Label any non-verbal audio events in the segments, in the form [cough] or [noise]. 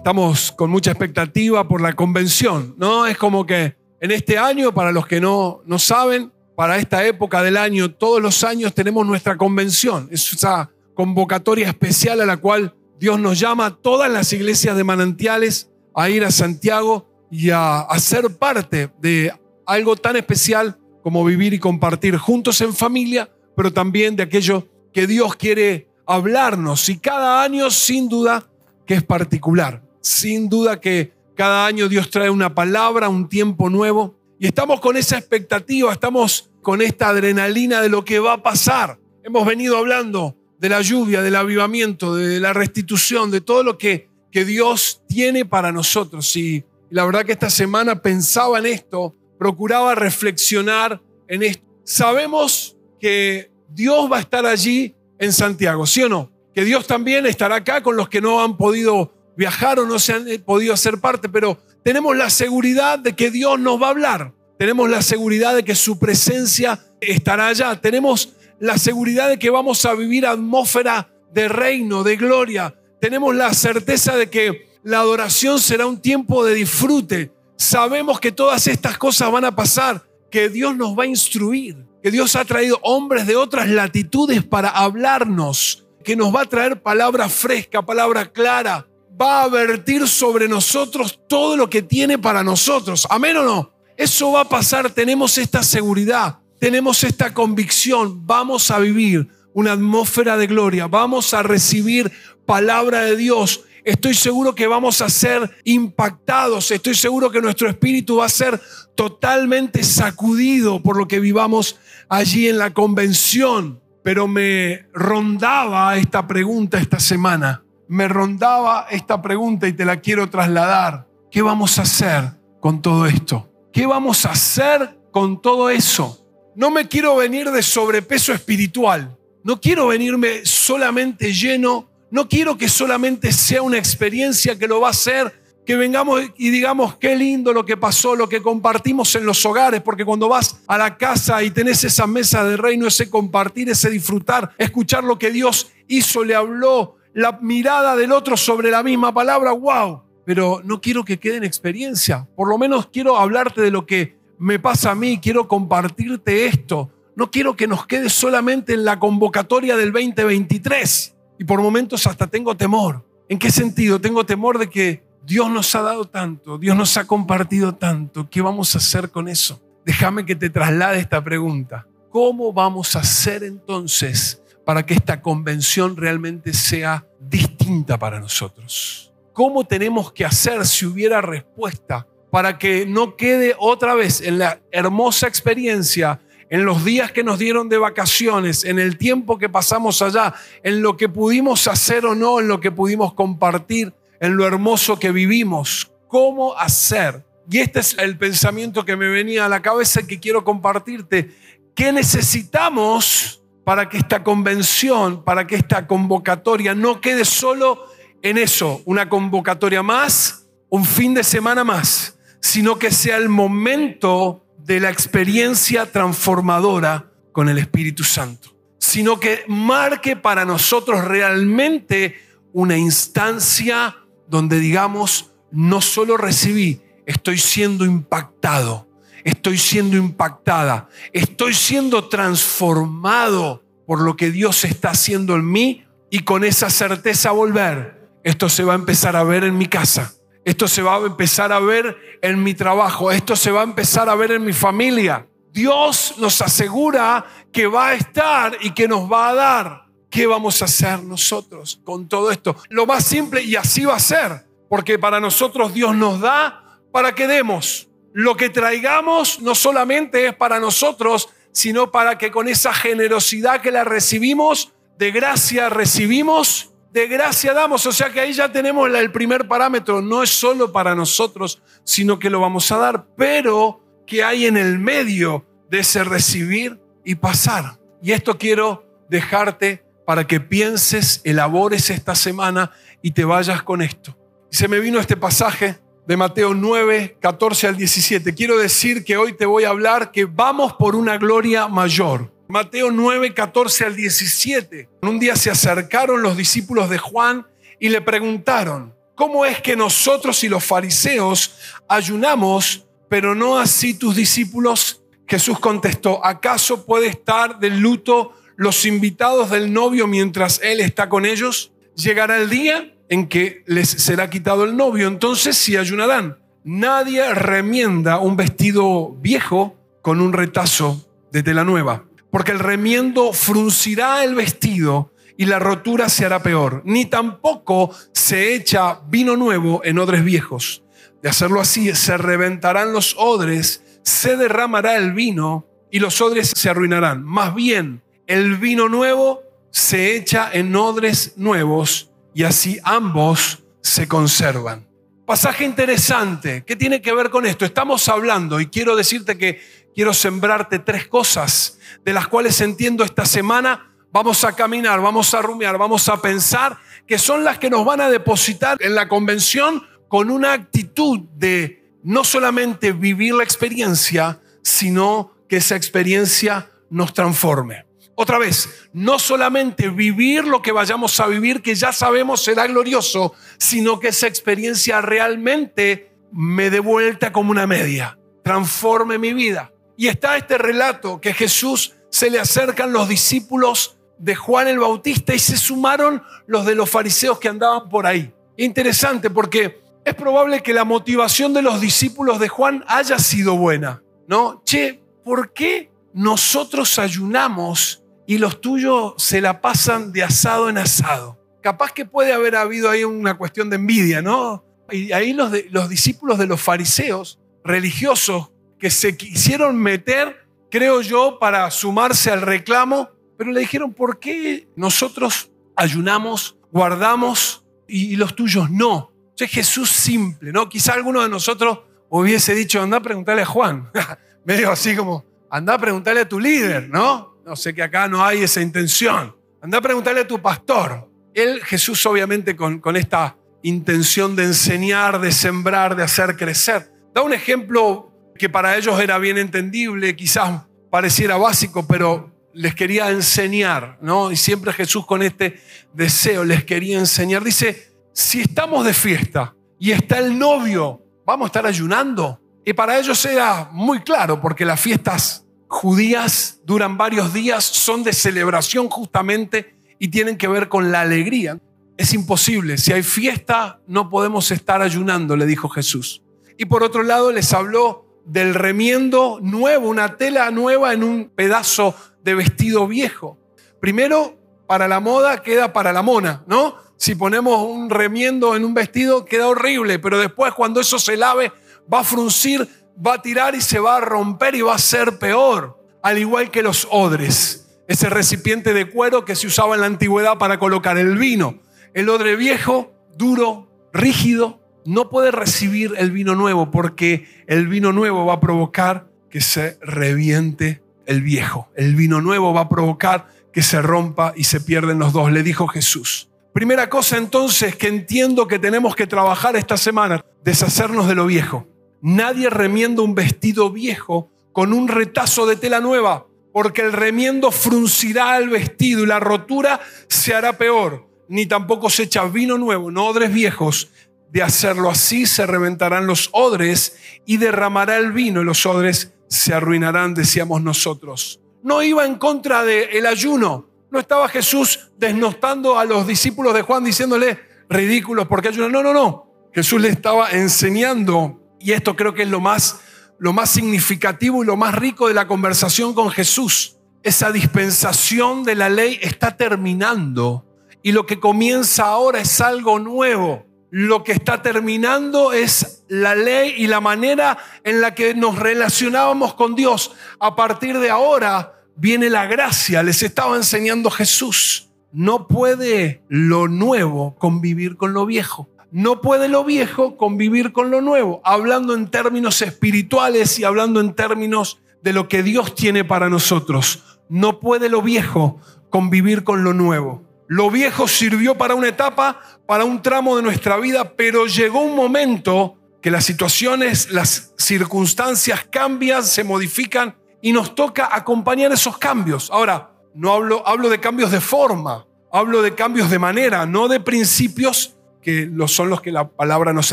estamos con mucha expectativa por la convención, ¿no? Es como que en este año, para los que no, no saben, para esta época del año, todos los años tenemos nuestra convención. Es esa convocatoria especial a la cual Dios nos llama a todas las iglesias de manantiales a ir a Santiago y a, a ser parte de algo tan especial como vivir y compartir juntos en familia, pero también de aquello que Dios quiere hablarnos. Y cada año, sin duda, que es particular. Sin duda que cada año Dios trae una palabra, un tiempo nuevo. Y estamos con esa expectativa, estamos con esta adrenalina de lo que va a pasar. Hemos venido hablando de la lluvia, del avivamiento, de la restitución, de todo lo que, que Dios tiene para nosotros. Y la verdad que esta semana pensaba en esto, procuraba reflexionar en esto. Sabemos que Dios va a estar allí en Santiago, ¿sí o no? Que Dios también estará acá con los que no han podido viajar o no se han podido hacer parte, pero tenemos la seguridad de que Dios nos va a hablar. Tenemos la seguridad de que su presencia estará allá. Tenemos la seguridad de que vamos a vivir atmósfera de reino, de gloria. Tenemos la certeza de que la adoración será un tiempo de disfrute. Sabemos que todas estas cosas van a pasar, que Dios nos va a instruir que Dios ha traído hombres de otras latitudes para hablarnos, que nos va a traer palabra fresca, palabra clara, va a vertir sobre nosotros todo lo que tiene para nosotros. Amén o no? Eso va a pasar, tenemos esta seguridad, tenemos esta convicción, vamos a vivir una atmósfera de gloria, vamos a recibir palabra de Dios Estoy seguro que vamos a ser impactados. Estoy seguro que nuestro espíritu va a ser totalmente sacudido por lo que vivamos allí en la convención. Pero me rondaba esta pregunta esta semana. Me rondaba esta pregunta y te la quiero trasladar. ¿Qué vamos a hacer con todo esto? ¿Qué vamos a hacer con todo eso? No me quiero venir de sobrepeso espiritual. No quiero venirme solamente lleno no quiero que solamente sea una experiencia que lo va a hacer, que vengamos y digamos qué lindo lo que pasó, lo que compartimos en los hogares, porque cuando vas a la casa y tenés esa mesa de reino, ese compartir, ese disfrutar, escuchar lo que Dios hizo, le habló, la mirada del otro sobre la misma palabra, wow. Pero no quiero que quede en experiencia, por lo menos quiero hablarte de lo que me pasa a mí, quiero compartirte esto. No quiero que nos quede solamente en la convocatoria del 2023 y por momentos hasta tengo temor. ¿En qué sentido? Tengo temor de que Dios nos ha dado tanto, Dios nos ha compartido tanto. ¿Qué vamos a hacer con eso? Déjame que te traslade esta pregunta. ¿Cómo vamos a hacer entonces para que esta convención realmente sea distinta para nosotros? ¿Cómo tenemos que hacer si hubiera respuesta para que no quede otra vez en la hermosa experiencia en los días que nos dieron de vacaciones, en el tiempo que pasamos allá, en lo que pudimos hacer o no, en lo que pudimos compartir, en lo hermoso que vivimos. ¿Cómo hacer? Y este es el pensamiento que me venía a la cabeza y que quiero compartirte. ¿Qué necesitamos para que esta convención, para que esta convocatoria no quede solo en eso, una convocatoria más, un fin de semana más, sino que sea el momento de la experiencia transformadora con el Espíritu Santo, sino que marque para nosotros realmente una instancia donde digamos, no solo recibí, estoy siendo impactado, estoy siendo impactada, estoy siendo transformado por lo que Dios está haciendo en mí y con esa certeza volver. Esto se va a empezar a ver en mi casa esto se va a empezar a ver en mi trabajo. Esto se va a empezar a ver en mi familia. Dios nos asegura que va a estar y que nos va a dar. ¿Qué vamos a hacer nosotros con todo esto? Lo más simple y así va a ser. Porque para nosotros Dios nos da para que demos. Lo que traigamos no solamente es para nosotros, sino para que con esa generosidad que la recibimos, de gracia recibimos, de gracia damos. O sea que ahí ya tenemos el primer parámetro. No es solo para nosotros, sino que lo vamos a dar. Pero que hay en el medio de ese recibir y pasar. Y esto quiero dejarte para que pienses, elabores esta semana y te vayas con esto. Se me vino este pasaje de Mateo 9, 14 al 17. Quiero decir que hoy te voy a hablar que vamos por una gloria mayor. Mateo 9, 14 al 17. Un día se acercaron los discípulos de Juan y le preguntaron, ¿cómo es que nosotros y los fariseos ayunamos, pero no así tus discípulos? Jesús contestó, ¿acaso puede estar de luto los invitados del novio mientras él está con ellos? Llegará el día en que les será quitado el novio, entonces sí ayunarán. Nadie remienda un vestido viejo con un retazo de tela nueva, porque el remiendo fruncirá el vestido y la rotura se hará peor. Ni tampoco se echa vino nuevo en odres viejos. De hacerlo así, se reventarán los odres, se derramará el vino y los odres se arruinarán. Más bien, el vino nuevo se echa en odres nuevos y así ambos se conservan. Pasaje interesante. ¿Qué tiene que ver con esto? Estamos hablando y quiero decirte que quiero sembrarte tres cosas de las cuales entiendo esta semana. Vamos a caminar, vamos a rumiar, vamos a pensar que son las que nos van a depositar en la convención con una actitud de no solamente vivir la experiencia, sino que esa experiencia nos transforme. Otra vez, no solamente vivir lo que vayamos a vivir, que ya sabemos será glorioso, sino que esa experiencia realmente me dé vuelta como una media, transforme mi vida. Y está este relato que Jesús se le acercan los discípulos de Juan el Bautista y se sumaron los de los fariseos que andaban por ahí. Interesante porque es probable que la motivación de los discípulos de Juan haya sido buena, ¿no? Che, ¿por qué nosotros ayunamos y los tuyos se la pasan de asado en asado. Capaz que puede haber habido ahí una cuestión de envidia, ¿no? Y ahí los, los discípulos de los fariseos religiosos que se quisieron meter, creo yo, para sumarse al reclamo, pero le dijeron, ¿por qué nosotros ayunamos, guardamos y, los tuyos no? Es Jesús simple, ¿no? Quizá alguno de nosotros hubiese dicho, anda a preguntarle a Juan. [laughs] Medio así como, anda a preguntarle a tu líder, ¿no? No sé que acá no hay esa intención. Anda a preguntarle a tu pastor. Él, Jesús, obviamente con, con esta intención de enseñar, de sembrar, de hacer crecer. Da un ejemplo que para ellos era bien entendible, quizás pareciera básico, pero les quería enseñar, ¿no? Y siempre Jesús con este deseo les quería enseñar. Dice, si estamos de fiesta y está el novio, ¿vamos a estar ayunando? Y para ellos era muy claro, porque las fiestas judías duran varios días, son de celebración justamente y tienen que ver con la alegría. Es imposible, si hay fiesta no podemos estar ayunando, le dijo Jesús. Y por otro lado les habló del remiendo nuevo, una tela nueva en un pedazo de vestido viejo. Primero, para la moda queda para la mona, ¿no? Si ponemos un remiendo en un vestido queda horrible, pero después cuando eso se lave va a fruncir va a tirar y se va a romper y va a ser peor, al igual que los odres, ese recipiente de cuero que se usaba en la antigüedad para colocar el vino. El odre viejo, duro, rígido, no puede recibir el vino nuevo porque el vino nuevo va a provocar que se reviente el viejo. El vino nuevo va a provocar que se rompa y se pierden los dos, le dijo Jesús. Primera cosa entonces que entiendo que tenemos que trabajar esta semana, deshacernos de lo viejo. Nadie remienda un vestido viejo con un retazo de tela nueva, porque el remiendo fruncirá el vestido y la rotura se hará peor. Ni tampoco se echa vino nuevo, no odres viejos. De hacerlo así se reventarán los odres y derramará el vino y los odres se arruinarán, decíamos nosotros. No iba en contra del ayuno. No estaba Jesús desnostando a los discípulos de Juan diciéndole ridículos porque ayunan. No, no, no. Jesús le estaba enseñando y esto creo que es lo más, lo más significativo y lo más rico de la conversación con Jesús. Esa dispensación de la ley está terminando y lo que comienza ahora es algo nuevo. Lo que está terminando es la ley y la manera en la que nos relacionábamos con Dios. A partir de ahora viene la gracia, les estaba enseñando Jesús. No puede lo nuevo convivir con lo viejo. No puede lo viejo convivir con lo nuevo, hablando en términos espirituales y hablando en términos de lo que Dios tiene para nosotros. No puede lo viejo convivir con lo nuevo. Lo viejo sirvió para una etapa, para un tramo de nuestra vida, pero llegó un momento que las situaciones, las circunstancias cambian, se modifican y nos toca acompañar esos cambios. Ahora, no hablo, hablo de cambios de forma, hablo de cambios de manera, no de principios que son los que la palabra nos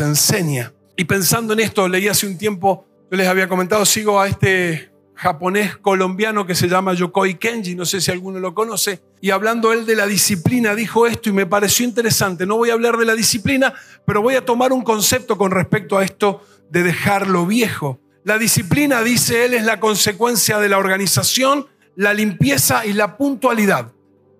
enseña. Y pensando en esto, leí hace un tiempo, yo les había comentado, sigo a este japonés colombiano que se llama Yokoi Kenji, no sé si alguno lo conoce, y hablando él de la disciplina, dijo esto y me pareció interesante. No voy a hablar de la disciplina, pero voy a tomar un concepto con respecto a esto de dejar lo viejo. La disciplina, dice él, es la consecuencia de la organización, la limpieza y la puntualidad.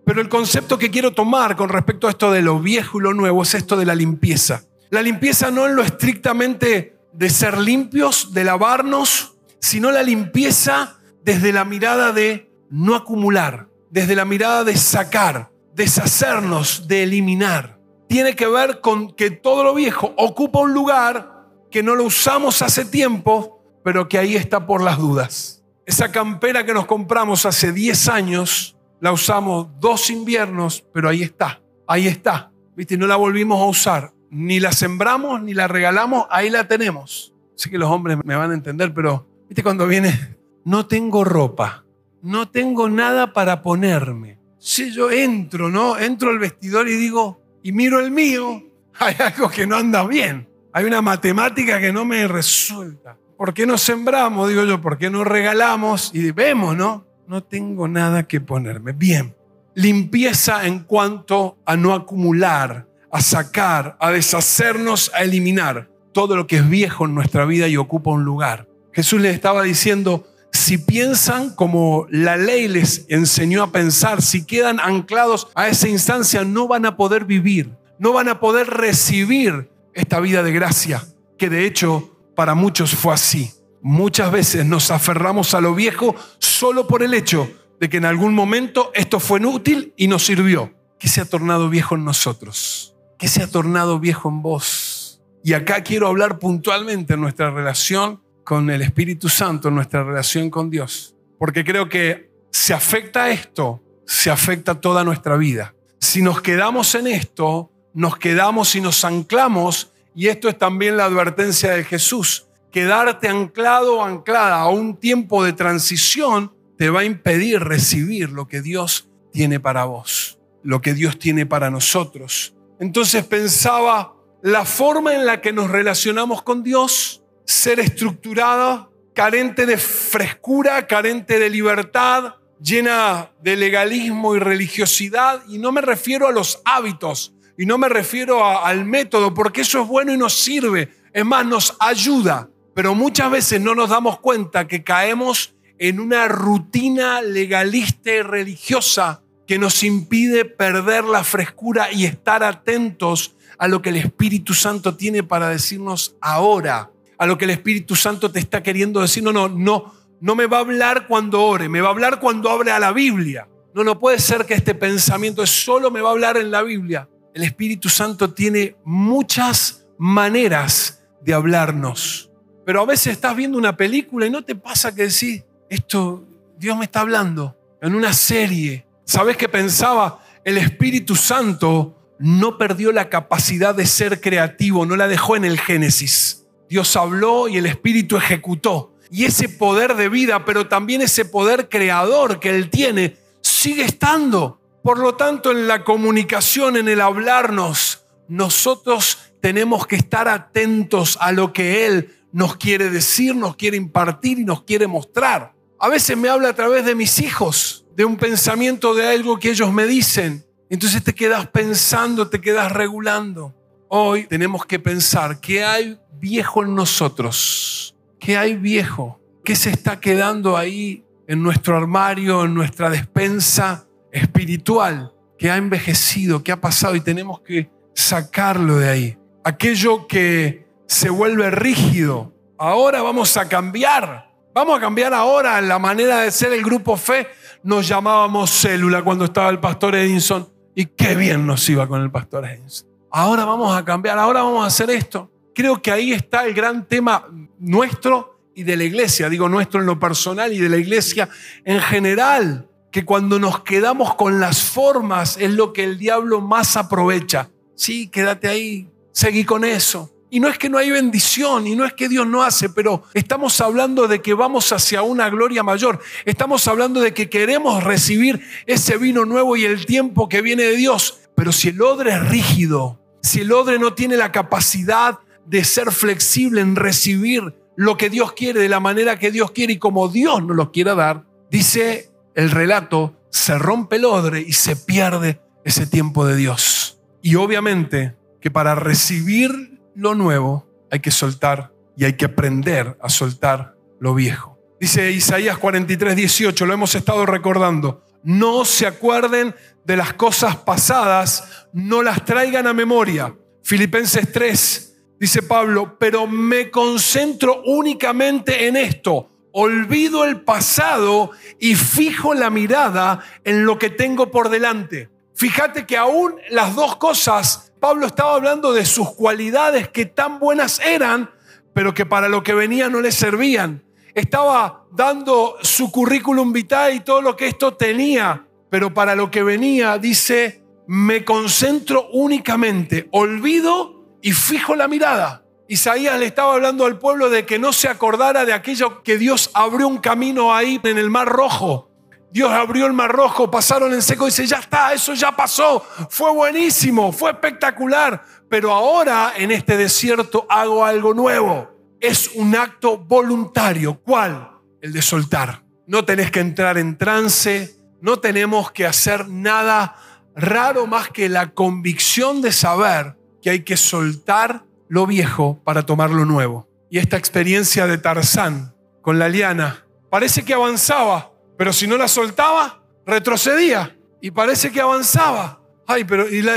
Pero el concepto que quiero tomar con respecto a esto de lo viejo y lo nuevo es esto de la limpieza. La limpieza no en lo estrictamente de ser limpios, de lavarnos, sino la limpieza desde la mirada de no acumular, desde la mirada de sacar, deshacernos, de eliminar. Tiene que ver con que todo lo viejo ocupa un lugar que no lo usamos hace tiempo, pero que ahí está por las dudas. Esa campera que nos compramos hace 10 años, la usamos dos inviernos, pero ahí está, ahí está. ¿Viste? No la volvimos a usar. Ni la sembramos, ni la regalamos, ahí la tenemos. Sé que los hombres me van a entender, pero ¿viste cuando viene? No tengo ropa, no tengo nada para ponerme. Si yo entro, ¿no? Entro al vestidor y digo, y miro el mío, [laughs] hay algo que no anda bien. Hay una matemática que no me resulta. ¿Por qué no sembramos? Digo yo, ¿por qué no regalamos? Y vemos, ¿no? No tengo nada que ponerme. Bien. Limpieza en cuanto a no acumular, a sacar, a deshacernos, a eliminar todo lo que es viejo en nuestra vida y ocupa un lugar. Jesús les estaba diciendo, si piensan como la ley les enseñó a pensar, si quedan anclados a esa instancia, no van a poder vivir, no van a poder recibir esta vida de gracia, que de hecho para muchos fue así. Muchas veces nos aferramos a lo viejo solo por el hecho de que en algún momento esto fue inútil y nos sirvió. ¿Qué se ha tornado viejo en nosotros? ¿Qué se ha tornado viejo en vos? Y acá quiero hablar puntualmente en nuestra relación con el Espíritu Santo, en nuestra relación con Dios. Porque creo que se afecta esto, se afecta toda nuestra vida. Si nos quedamos en esto, nos quedamos y nos anclamos, y esto es también la advertencia de Jesús, quedarte anclado o anclada a un tiempo de transición te va a impedir recibir lo que Dios tiene para vos, lo que Dios tiene para nosotros. Entonces pensaba, la forma en la que nos relacionamos con Dios, ser estructurada, carente de frescura, carente de libertad, llena de legalismo y religiosidad, y no me refiero a los hábitos, y no me refiero al método, porque eso es bueno y nos sirve. Es más, nos ayuda. Pero muchas veces no nos damos cuenta que caemos en una rutina legalista y religiosa que nos impide perder la frescura y estar atentos a lo que el Espíritu Santo tiene para decirnos ahora, a lo que el Espíritu Santo te está queriendo decir. No, no, no, no me va a hablar cuando ore, me va a hablar cuando abre a la Biblia. No, no puede ser que este pensamiento solo me va a hablar en la Biblia el Espíritu Santo tiene muchas maneras de hablarnos. Pero a veces estás viendo una película y no te pasa que decís, esto, Dios me está hablando en una serie. ¿Sabes qué pensaba? El Espíritu Santo no perdió la capacidad de ser creativo, no la dejó en el Génesis. Dios habló y el Espíritu ejecutó. Y ese poder de vida, pero también ese poder creador que Él tiene, sigue estando. Por lo tanto, en la comunicación, en el hablarnos, nosotros tenemos que estar atentos a lo que Él nos quiere decir, nos quiere impartir y nos quiere mostrar. A veces me habla a través de mis hijos, de un pensamiento de algo que ellos me dicen. Entonces te quedas pensando, te quedas regulando. Hoy tenemos que pensar qué hay viejo en nosotros, qué hay viejo, qué se está quedando ahí en nuestro armario, en nuestra despensa, espiritual que ha envejecido, que ha pasado y tenemos que sacarlo de ahí. Aquello que se vuelve rígido. Ahora vamos a cambiar. Vamos a cambiar ahora la manera de ser el grupo fe. Nos llamábamos célula cuando estaba el pastor Edinson. Y qué bien nos iba con el pastor Edinson. Ahora vamos a cambiar, ahora vamos a hacer esto. Creo que ahí está el gran tema nuestro y de la iglesia. Digo nuestro en lo personal y de la iglesia en general que cuando nos quedamos con las formas es lo que el diablo más aprovecha. Sí, quédate ahí, seguí con eso. Y no es que no hay bendición y no es que Dios no hace, pero estamos hablando de que vamos hacia una gloria mayor. Estamos hablando de que queremos recibir ese vino nuevo y el tiempo que viene de Dios. Pero si el odre es rígido, si el odre no tiene la capacidad de ser flexible en recibir lo que Dios quiere de la manera que Dios quiere y como Dios nos lo quiera dar, dice el relato, se rompe el odre y se pierde ese tiempo de Dios. Y obviamente que para recibir lo nuevo hay que soltar y hay que aprender a soltar lo viejo. Dice Isaías 43, 18, lo hemos estado recordando. No se acuerden de las cosas pasadas, no las traigan a memoria. Filipenses 3, dice Pablo, pero me concentro únicamente en esto. Olvido el pasado y fijo la mirada en lo que tengo por delante. Fíjate que aún las dos cosas, Pablo estaba hablando de sus cualidades que tan buenas eran, pero que para lo que venía no le servían. Estaba dando su currículum vitae y todo lo que esto tenía, pero para lo que venía dice, me concentro únicamente, olvido y fijo la mirada. Isaías le estaba hablando al pueblo de que no se acordara de aquello que Dios abrió un camino ahí en el Mar Rojo. Dios abrió el Mar Rojo, pasaron en seco y dice, ya está, eso ya pasó, fue buenísimo, fue espectacular, pero ahora en este desierto hago algo nuevo. Es un acto voluntario. ¿Cuál? El de soltar. No tenés que entrar en trance, no tenemos que hacer nada raro más que la convicción de saber que hay que soltar lo viejo para tomar lo nuevo. Y esta experiencia de Tarzán con la liana parece que avanzaba, pero si no la soltaba, retrocedía. Y parece que avanzaba. Ay, pero y la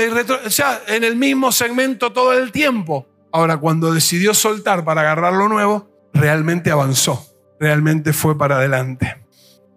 ya en el mismo segmento todo el tiempo. Ahora, cuando decidió soltar para agarrar lo nuevo, realmente avanzó, realmente fue para adelante.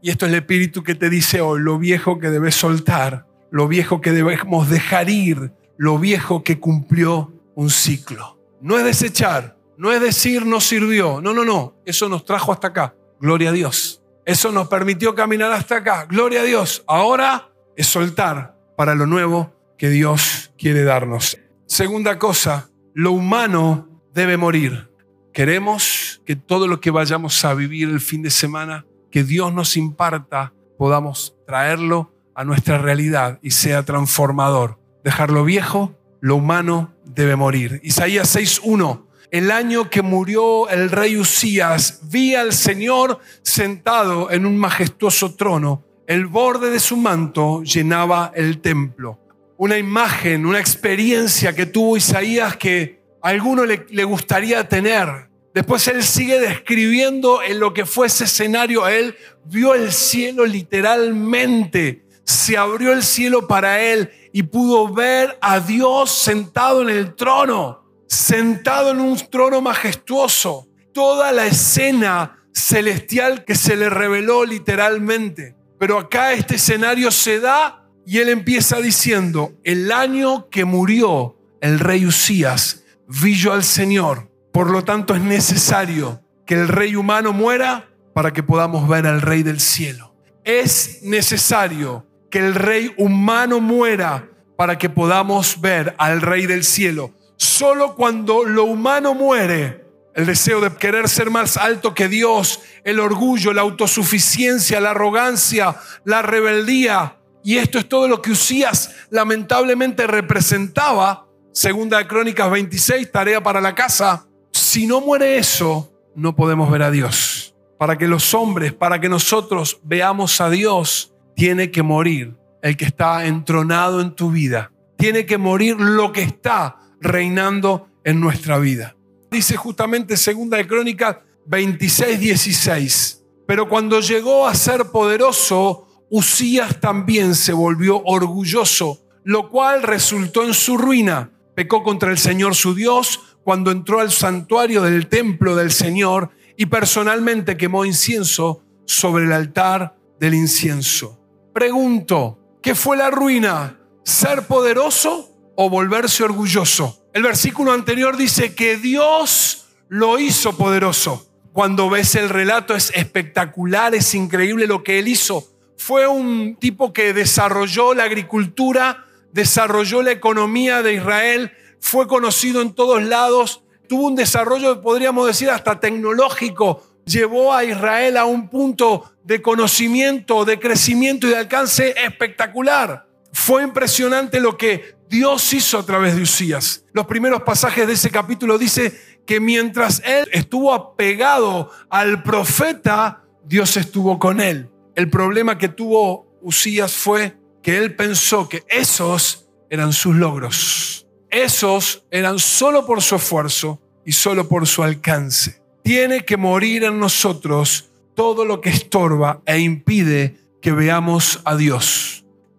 Y esto es el espíritu que te dice hoy, lo viejo que debes soltar, lo viejo que debemos dejar ir, lo viejo que cumplió un ciclo. No es desechar, no es decir no sirvió, no, no, no, eso nos trajo hasta acá, gloria a Dios. Eso nos permitió caminar hasta acá, gloria a Dios. Ahora es soltar para lo nuevo que Dios quiere darnos. Segunda cosa, lo humano debe morir. Queremos que todo lo que vayamos a vivir el fin de semana, que Dios nos imparta, podamos traerlo a nuestra realidad y sea transformador dejar lo viejo, lo humano debe morir. Isaías 6.1. El año que murió el rey Usías, vi al Señor sentado en un majestuoso trono. El borde de su manto llenaba el templo. Una imagen, una experiencia que tuvo Isaías que a alguno le, le gustaría tener. Después él sigue describiendo en lo que fue ese escenario. Él vio el cielo literalmente. Se abrió el cielo para él y pudo ver a Dios sentado en el trono, sentado en un trono majestuoso. Toda la escena celestial que se le reveló literalmente. Pero acá este escenario se da y él empieza diciendo, el año que murió el rey Usías, vi yo al Señor. Por lo tanto es necesario que el rey humano muera para que podamos ver al rey del cielo. Es necesario que el rey humano muera para que podamos ver al rey del cielo. Solo cuando lo humano muere, el deseo de querer ser más alto que Dios, el orgullo, la autosuficiencia, la arrogancia, la rebeldía, y esto es todo lo que Usías lamentablemente representaba, segunda de Crónicas 26, tarea para la casa. Si no muere eso, no podemos ver a Dios. Para que los hombres, para que nosotros veamos a Dios, tiene que morir el que está entronado en tu vida. Tiene que morir lo que está reinando en nuestra vida. Dice justamente segunda de Crónicas 26, 16. Pero cuando llegó a ser poderoso, Usías también se volvió orgulloso, lo cual resultó en su ruina. Pecó contra el Señor su Dios cuando entró al santuario del templo del Señor y personalmente quemó incienso sobre el altar del incienso. Pregunto, ¿qué fue la ruina? ¿Ser poderoso o volverse orgulloso? El versículo anterior dice que Dios lo hizo poderoso. Cuando ves el relato es espectacular, es increíble lo que él hizo. Fue un tipo que desarrolló la agricultura, desarrolló la economía de Israel, fue conocido en todos lados, tuvo un desarrollo, podríamos decir, hasta tecnológico, llevó a Israel a un punto de conocimiento, de crecimiento y de alcance espectacular. Fue impresionante lo que Dios hizo a través de Usías. Los primeros pasajes de ese capítulo dice que mientras él estuvo apegado al profeta, Dios estuvo con él. El problema que tuvo Usías fue que él pensó que esos eran sus logros. Esos eran solo por su esfuerzo y solo por su alcance. Tiene que morir en nosotros todo lo que estorba e impide que veamos a Dios.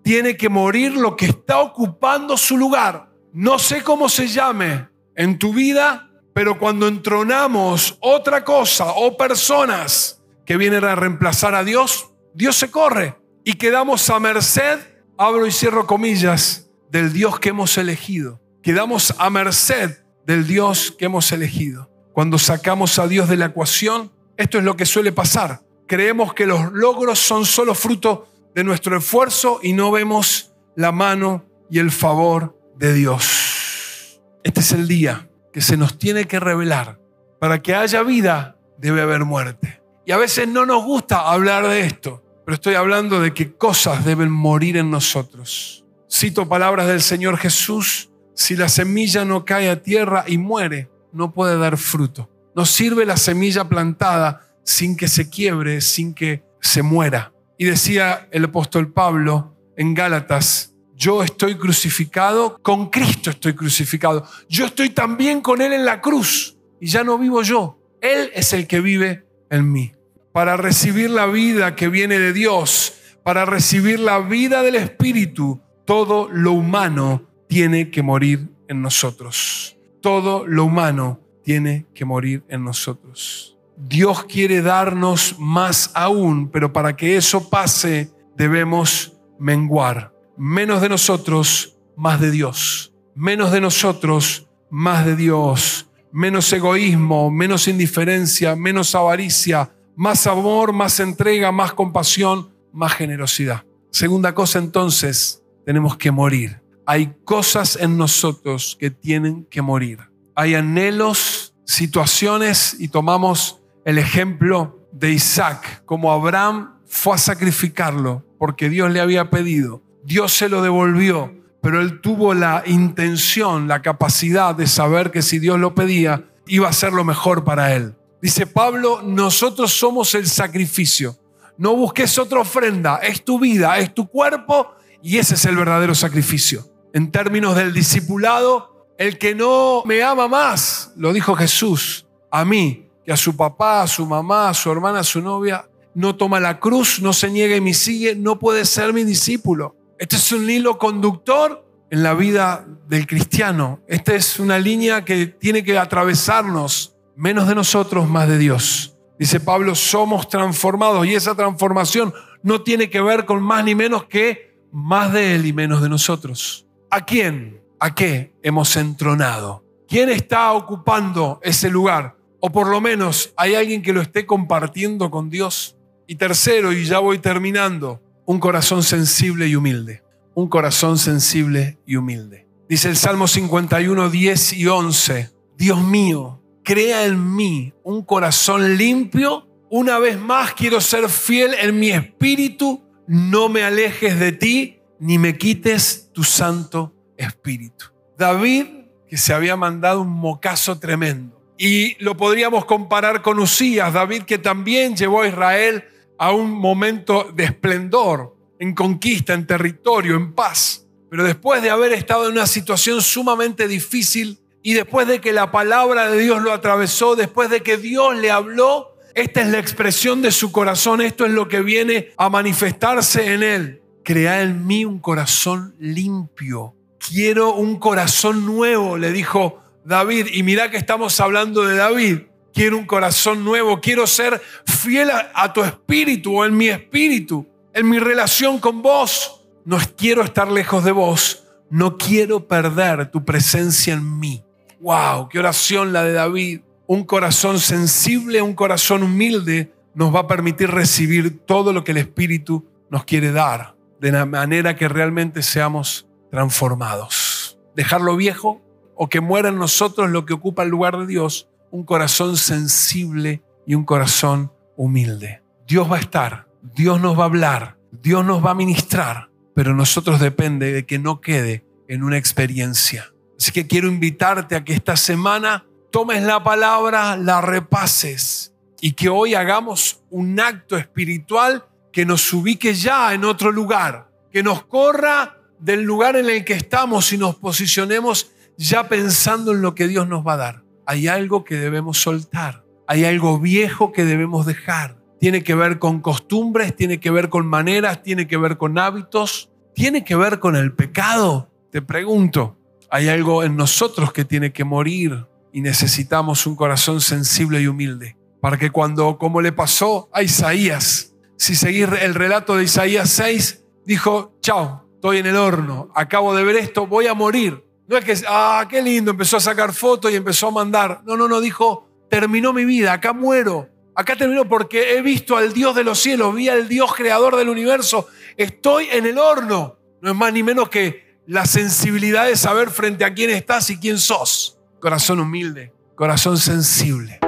Tiene que morir lo que está ocupando su lugar. No sé cómo se llame en tu vida, pero cuando entronamos otra cosa o personas que vienen a reemplazar a Dios, Dios se corre y quedamos a merced, abro y cierro comillas, del Dios que hemos elegido. Quedamos a merced del Dios que hemos elegido. Cuando sacamos a Dios de la ecuación, esto es lo que suele pasar. Creemos que los logros son solo fruto de nuestro esfuerzo y no vemos la mano y el favor de Dios. Este es el día que se nos tiene que revelar. Para que haya vida, debe haber muerte. Y a veces no nos gusta hablar de esto, pero estoy hablando de que cosas deben morir en nosotros. Cito palabras del Señor Jesús, si la semilla no cae a tierra y muere, no puede dar fruto. No sirve la semilla plantada sin que se quiebre, sin que se muera. Y decía el apóstol Pablo en Gálatas, yo estoy crucificado, con Cristo estoy crucificado. Yo estoy también con Él en la cruz y ya no vivo yo. Él es el que vive en mí para recibir la vida que viene de Dios, para recibir la vida del Espíritu, todo lo humano tiene que morir en nosotros. Todo lo humano tiene que morir en nosotros. Dios quiere darnos más aún, pero para que eso pase debemos menguar. Menos de nosotros, más de Dios. Menos de nosotros, más de Dios. Menos egoísmo, menos indiferencia, menos avaricia, más amor, más entrega, más compasión, más generosidad. Segunda cosa entonces, tenemos que morir. Hay cosas en nosotros que tienen que morir. Hay anhelos, situaciones y tomamos el ejemplo de Isaac, como Abraham fue a sacrificarlo porque Dios le había pedido. Dios se lo devolvió, pero él tuvo la intención, la capacidad de saber que si Dios lo pedía, iba a ser lo mejor para él. Dice Pablo, nosotros somos el sacrificio. No busques otra ofrenda, es tu vida, es tu cuerpo y ese es el verdadero sacrificio. En términos del discipulado, el que no me ama más, lo dijo Jesús, a mí, que a su papá, a su mamá, a su hermana, a su novia, no toma la cruz, no se niega y me sigue, no puede ser mi discípulo. Este es un hilo conductor en la vida del cristiano. Esta es una línea que tiene que atravesarnos menos de nosotros, más de Dios. Dice Pablo, somos transformados y esa transformación no tiene que ver con más ni menos que más de Él y menos de nosotros. ¿A quién? ¿A qué hemos entronado? ¿Quién está ocupando ese lugar? O por lo menos hay alguien que lo esté compartiendo con Dios. Y tercero, y ya voy terminando, un corazón sensible y humilde. Un corazón sensible y humilde. Dice el Salmo 51, 10 y 11. Dios mío, crea en mí un corazón limpio. Una vez más quiero ser fiel en mi espíritu. No me alejes de ti ni me quites tu santo espíritu. David, que se había mandado un mocazo tremendo. Y lo podríamos comparar con Usías, David que también llevó a Israel a un momento de esplendor, en conquista, en territorio, en paz. Pero después de haber estado en una situación sumamente difícil, y después de que la palabra de Dios lo atravesó, después de que Dios le habló, esta es la expresión de su corazón, esto es lo que viene a manifestarse en él. Crea en mí un corazón limpio. Quiero un corazón nuevo, le dijo David. Y mira que estamos hablando de David. Quiero un corazón nuevo, quiero ser fiel a, tu espíritu o en mi espíritu, en mi relación con vos. No quiero estar lejos de vos, no quiero perder tu presencia en mí. ¡Wow! ¡Qué oración la de David! Un corazón sensible, un corazón humilde nos va a permitir recibir todo lo que el Espíritu nos quiere dar, de la manera que realmente seamos transformados. Dejar lo viejo o que muera en nosotros lo que ocupa el lugar de Dios, un corazón sensible y un corazón humilde. Dios va a estar, Dios nos va a hablar, Dios nos va a ministrar, pero nosotros depende de que no quede en una experiencia. Así que quiero invitarte a que esta semana tomes la palabra, la repases y que hoy hagamos un acto espiritual que nos ubique ya en otro lugar, que nos corra del lugar en el que estamos y nos posicionemos ya pensando en lo que Dios nos va a dar. Hay algo que debemos soltar, hay algo viejo que debemos dejar. Tiene que ver con costumbres, tiene que ver con maneras, tiene que ver con hábitos, tiene que ver con el pecado. Te pregunto, hay algo en nosotros que tiene que morir y necesitamos un corazón sensible y humilde para que cuando, como le pasó a Isaías, si seguir el relato de Isaías 6, dijo, chao, estoy en el horno, acabo de ver esto, voy a morir. No es que, ah, qué lindo, empezó a sacar fotos y empezó a mandar. No, no, no, dijo, terminó mi vida, acá muero. Acá terminó porque he visto al Dios de los cielos, vi al Dios creador del universo, estoy en el horno. No es más ni menos que la sensibilidad de saber frente a quién estás y quién sos. Corazón humilde, corazón sensible.